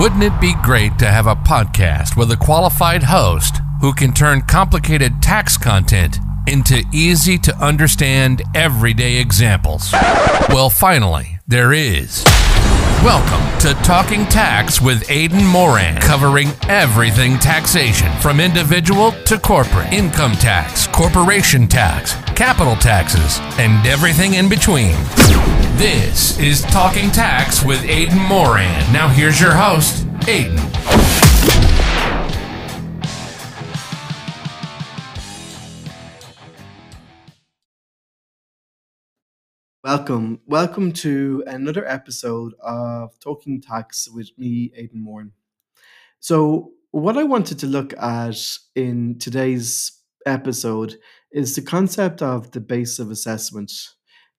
Wouldn't it be great to have a podcast with a qualified host who can turn complicated tax content into easy to understand everyday examples? Well, finally, there is. Welcome to Talking Tax with Aidan Moran, covering everything taxation from individual to corporate, income tax, corporation tax, capital taxes, and everything in between. This is Talking Tax with Aidan Moran. Now, here's your host, Aidan. Welcome, welcome to another episode of Talking Tax with me, Aidan Moran. So, what I wanted to look at in today's episode is the concept of the base of assessment.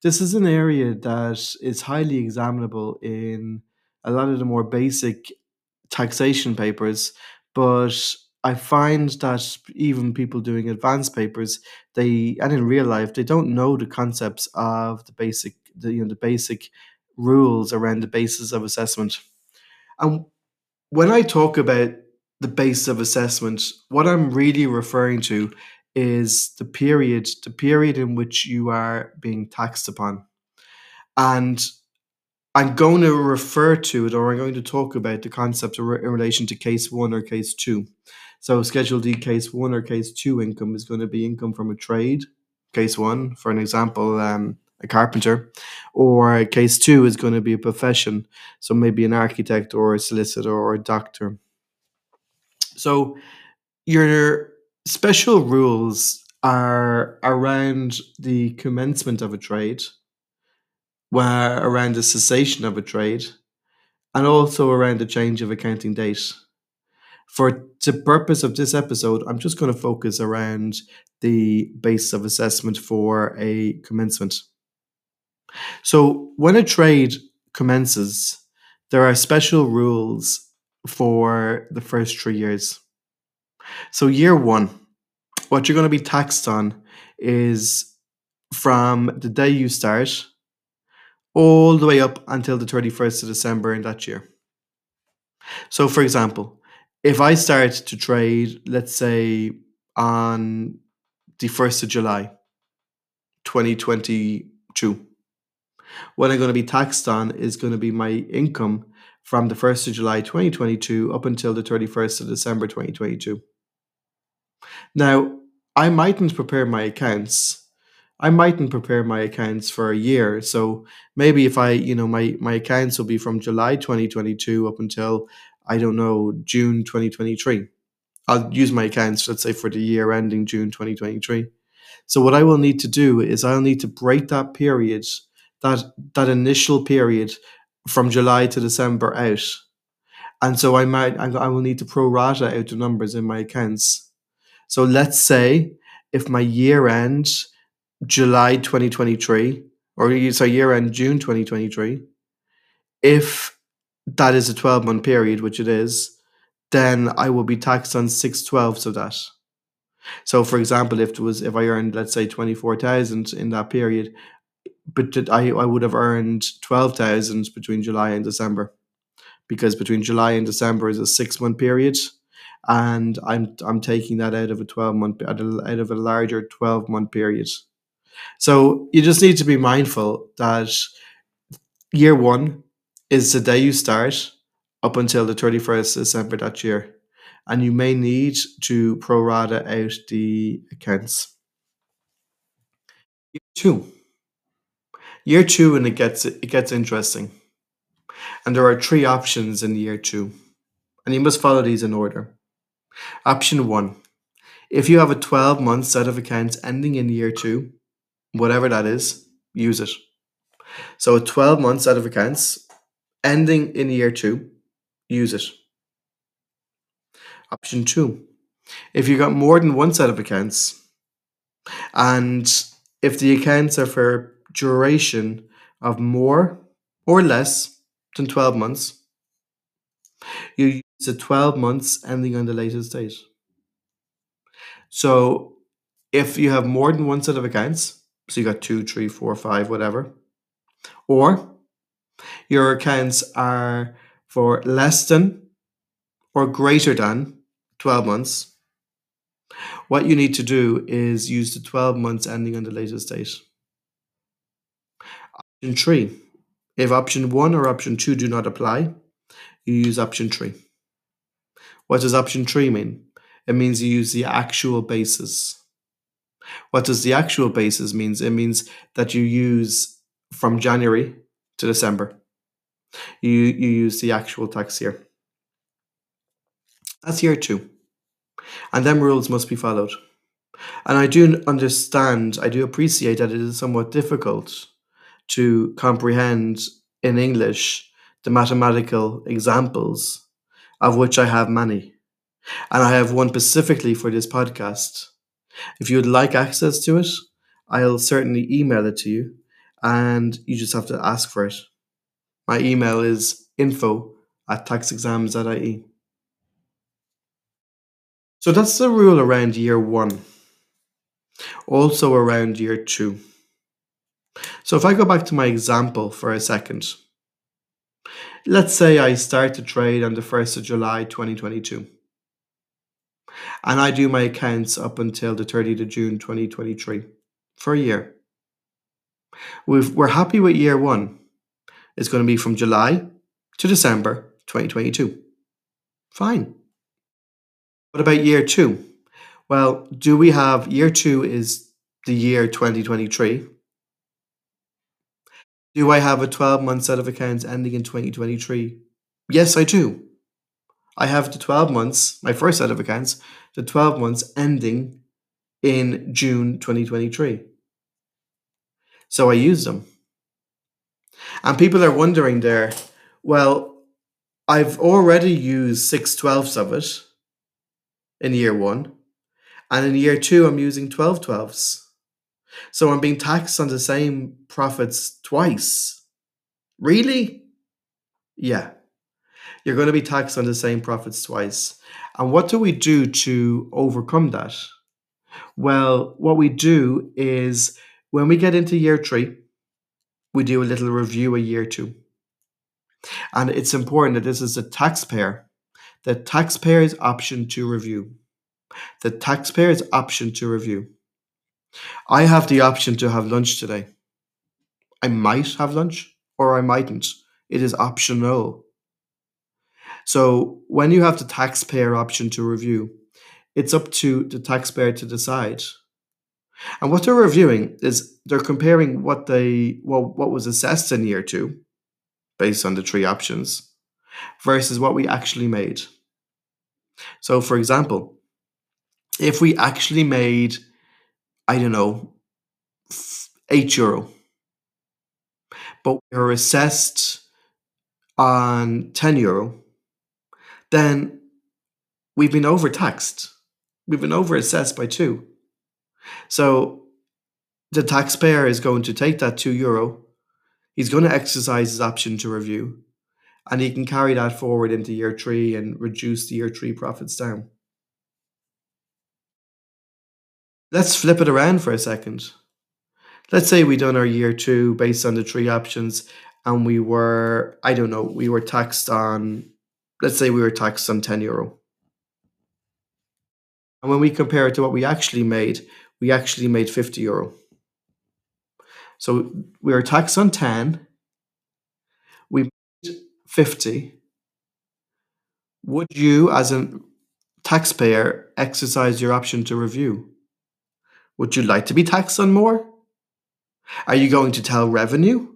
This is an area that is highly examinable in a lot of the more basic taxation papers, but I find that even people doing advanced papers, they and in real life, they don't know the concepts of the basic, the you know, the basic rules around the basis of assessment. And when I talk about the base of assessment, what I'm really referring to is the period, the period in which you are being taxed upon. And I'm going to refer to it or I'm going to talk about the concept in relation to case one or case two. So, Schedule D case one or case two income is going to be income from a trade, case one, for an example, um, a carpenter, or case two is going to be a profession, so maybe an architect or a solicitor or a doctor. So, your special rules are around the commencement of a trade, where around the cessation of a trade, and also around the change of accounting date. For the purpose of this episode, I'm just going to focus around the base of assessment for a commencement. So, when a trade commences, there are special rules for the first three years. So, year one, what you're going to be taxed on is from the day you start all the way up until the 31st of December in that year. So, for example, if I start to trade, let's say on the 1st of July 2022, what I'm going to be taxed on is going to be my income from the 1st of July 2022 up until the 31st of December 2022. Now, I mightn't prepare my accounts. I mightn't prepare my accounts for a year. So maybe if I, you know, my, my accounts will be from July 2022 up until, I don't know, June 2023. I'll use my accounts, let's say, for the year ending June 2023. So what I will need to do is I'll need to break that period, that that initial period from July to December out. And so I might I will need to pro rata out the numbers in my accounts so let's say if my year end July 2023, or so year end June 2023, if that is a 12 month period, which it is, then I will be taxed on six twelfths of that. So, for example, if it was if I earned let's say twenty four thousand in that period, but I I would have earned twelve thousand between July and December, because between July and December is a six month period, and I'm I'm taking that out of a 12 month out of a larger 12 month period. So you just need to be mindful that year one is the day you start up until the 31st of December that year. And you may need to prorata out the accounts. Year two. Year two and it gets it gets interesting. And there are three options in year two. And you must follow these in order. Option one if you have a 12 month set of accounts ending in year two, whatever that is, use it. So a 12 month set of accounts ending in year two, use it. Option two if you got more than one set of accounts and if the accounts are for duration of more or less than 12 months, you so 12 months ending on the latest date. So if you have more than one set of accounts, so you got two, three, four, five, whatever, or your accounts are for less than or greater than 12 months, what you need to do is use the 12 months ending on the latest date. Option 3. If option 1 or option 2 do not apply, you use option 3. What does option 3 mean? It means you use the actual basis. What does the actual basis means? It means that you use from January to December. You you use the actual tax year. That's year two. And them rules must be followed. And I do understand, I do appreciate that it is somewhat difficult to comprehend in English the mathematical examples, of which I have many. And I have one specifically for this podcast. If you would like access to it, I'll certainly email it to you and you just have to ask for it. My email is info at taxexams.ie. So that's the rule around year one, also around year two. So if I go back to my example for a second, let's say I start to trade on the 1st of July 2022 and I do my accounts up until the 30th of June 2023 for a year. We've, we're happy with year one. It's going to be from July to December 2022. Fine. What about year two? Well, do we have year two is the year 2023? Do I have a 12 month set of accounts ending in 2023? Yes, I do. I have the 12 months, my first set of accounts, the 12 months ending in June 2023. So I use them. And people are wondering there, well, I've already used 6 twelfths of it in year one. And in year two, I'm using 12 twelfths. So I'm being taxed on the same profits twice. Really? Yeah. You're going to be taxed on the same profits twice. And what do we do to overcome that? Well, what we do is when we get into year three, we do a little review of year two. And it's important that this is the taxpayer, the taxpayer's option to review. The taxpayer's option to review. I have the option to have lunch today. I might have lunch or I mightn't. It is optional. So when you have the taxpayer option to review, it's up to the taxpayer to decide. And what they're reviewing is they're comparing what they well, what was assessed in year two, based on the three options, versus what we actually made. So for example, if we actually made, I don't know, eight euro, but we were assessed on 10 euro, then we've been overtaxed. We've been overassessed by two. So the taxpayer is going to take that two euro, he's going to exercise his option to review, and he can carry that forward into year three and reduce the year three profits down. Let's flip it around for a second. Let's say we done our year two based on the three options and we were, I don't know, we were taxed on let's say we were taxed on 10 euro. And when we compare it to what we actually made, we actually made 50 euro. So we were taxed on 10, we made 50. Would you, as a taxpayer, exercise your option to review? Would you like to be taxed on more? Are you going to tell revenue?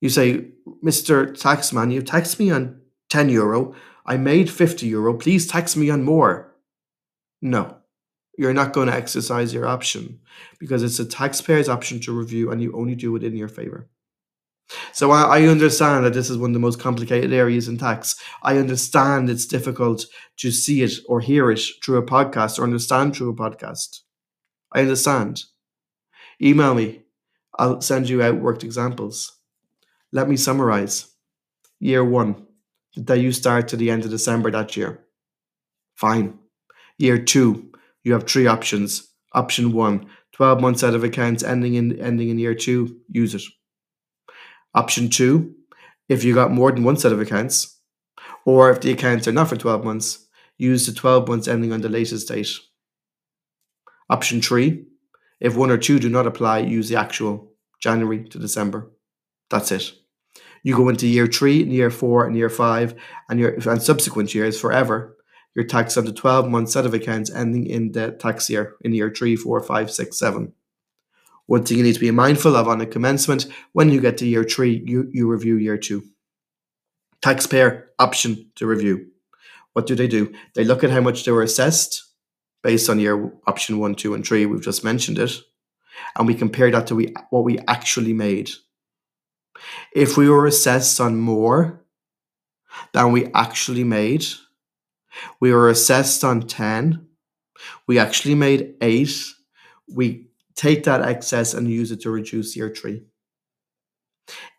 You say, Mr. Taxman, you taxed me on 10 euro. I made 50 euro. Please tax me on more. No, you're not going to exercise your option because it's a taxpayer's option to review and you only do it in your favor. So I, I understand that this is one of the most complicated areas in tax. I understand it's difficult to see it or hear it through a podcast or understand through a podcast. I understand. Email me. I'll send you out worked examples. Let me summarize. Year one that you start to the end of December that year. Fine. Year two, you have three options. Option one, 12 months out of accounts ending in ending in year two, use it. Option two, if you got more than one set of accounts, Or if the accounts are not for 12 months, use the 12 months ending on the latest date. Option three, if one or two do not apply, use the actual January to December. That's it. You go into year three, and year four, and year five, and your and subsequent years forever. You're taxed on the 12 month set of accounts ending in the tax year in year three, four, five, six, seven. One thing you need to be mindful of on the commencement when you get to year three, you, you review year two. Taxpayer option to review. What do they do? They look at how much they were assessed based on year option one, two, and three. We've just mentioned it. And we compare that to we, what we actually made. If we were assessed on more than we actually made, we were assessed on 10, we actually made 8, we take that excess and use it to reduce year 3.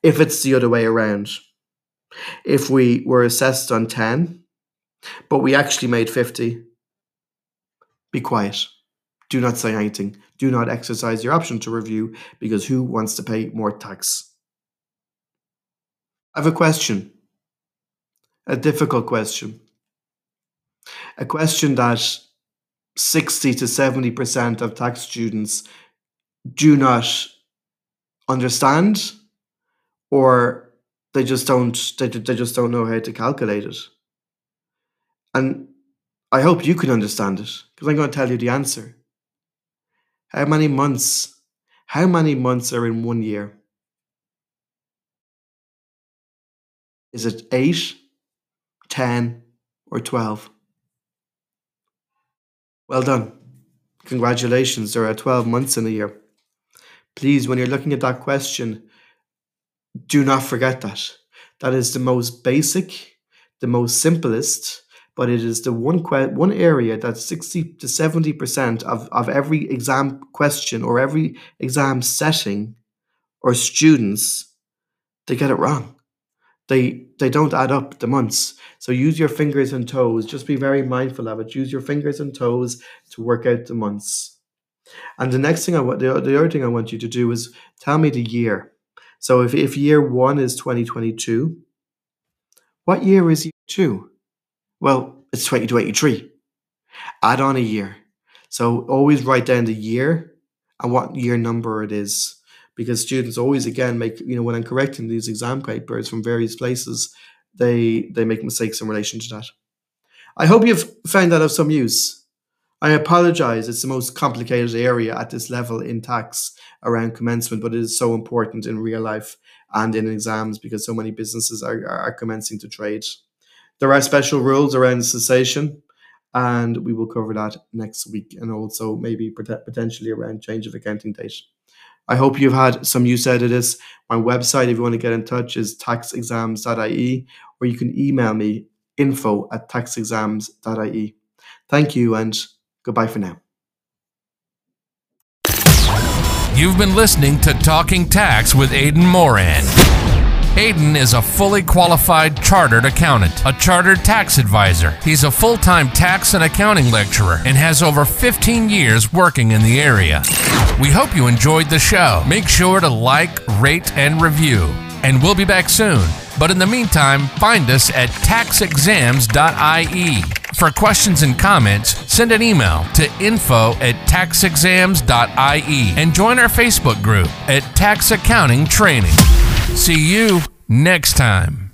If it's the other way around, if we were assessed on 10, but we actually made 50, be quiet. Do not say anything. Do not exercise your option to review because who wants to pay more tax? I have a question. A difficult question. A question that 60 to 70% of tax students do not understand or they just don't they, they just don't know how to calculate it. And I hope you can understand it because I'm going to tell you the answer. How many months? How many months are in one year? Is it 8, 10, or 12? Well done. Congratulations, there are 12 months in a year. Please, when you're looking at that question, do not forget that. That is the most basic, the most simplest, but it is the one que- one area that 60 to 70% of, of every exam question or every exam setting or students, they get it wrong they they don't add up the months. So use your fingers and toes. Just be very mindful of it. Use your fingers and toes to work out the months. And the next thing I want, the, the other thing I want you to do is tell me the year. So if, if year one is 2022, what year is year two? Well, it's 2023. Add on a year. So always write down the year and what year number it is because students always again make you know when I'm correcting these exam papers from various places, they they make mistakes in relation to that. I hope you've found that of some use. I apologize, it's the most complicated area at this level in tax around commencement, but it is so important in real life and in exams because so many businesses are, are commencing to trade. There are special rules around cessation, and we will cover that next week, and also maybe potentially around change of accounting date. I hope you've had some use out of this. My website, if you want to get in touch, is taxexams.ie, or you can email me info at taxexams.ie. Thank you and goodbye for now. You've been listening to Talking Tax with Aidan Moran. Aidan is a fully qualified chartered accountant, a chartered tax advisor. He's a full time tax and accounting lecturer and has over 15 years working in the area. We hope you enjoyed the show. Make sure to like, rate, and review. And we'll be back soon. But in the meantime, find us at taxexams.ie. For questions and comments, send an email to info at taxexams.ie and join our Facebook group at Tax Accounting Training. See you next time.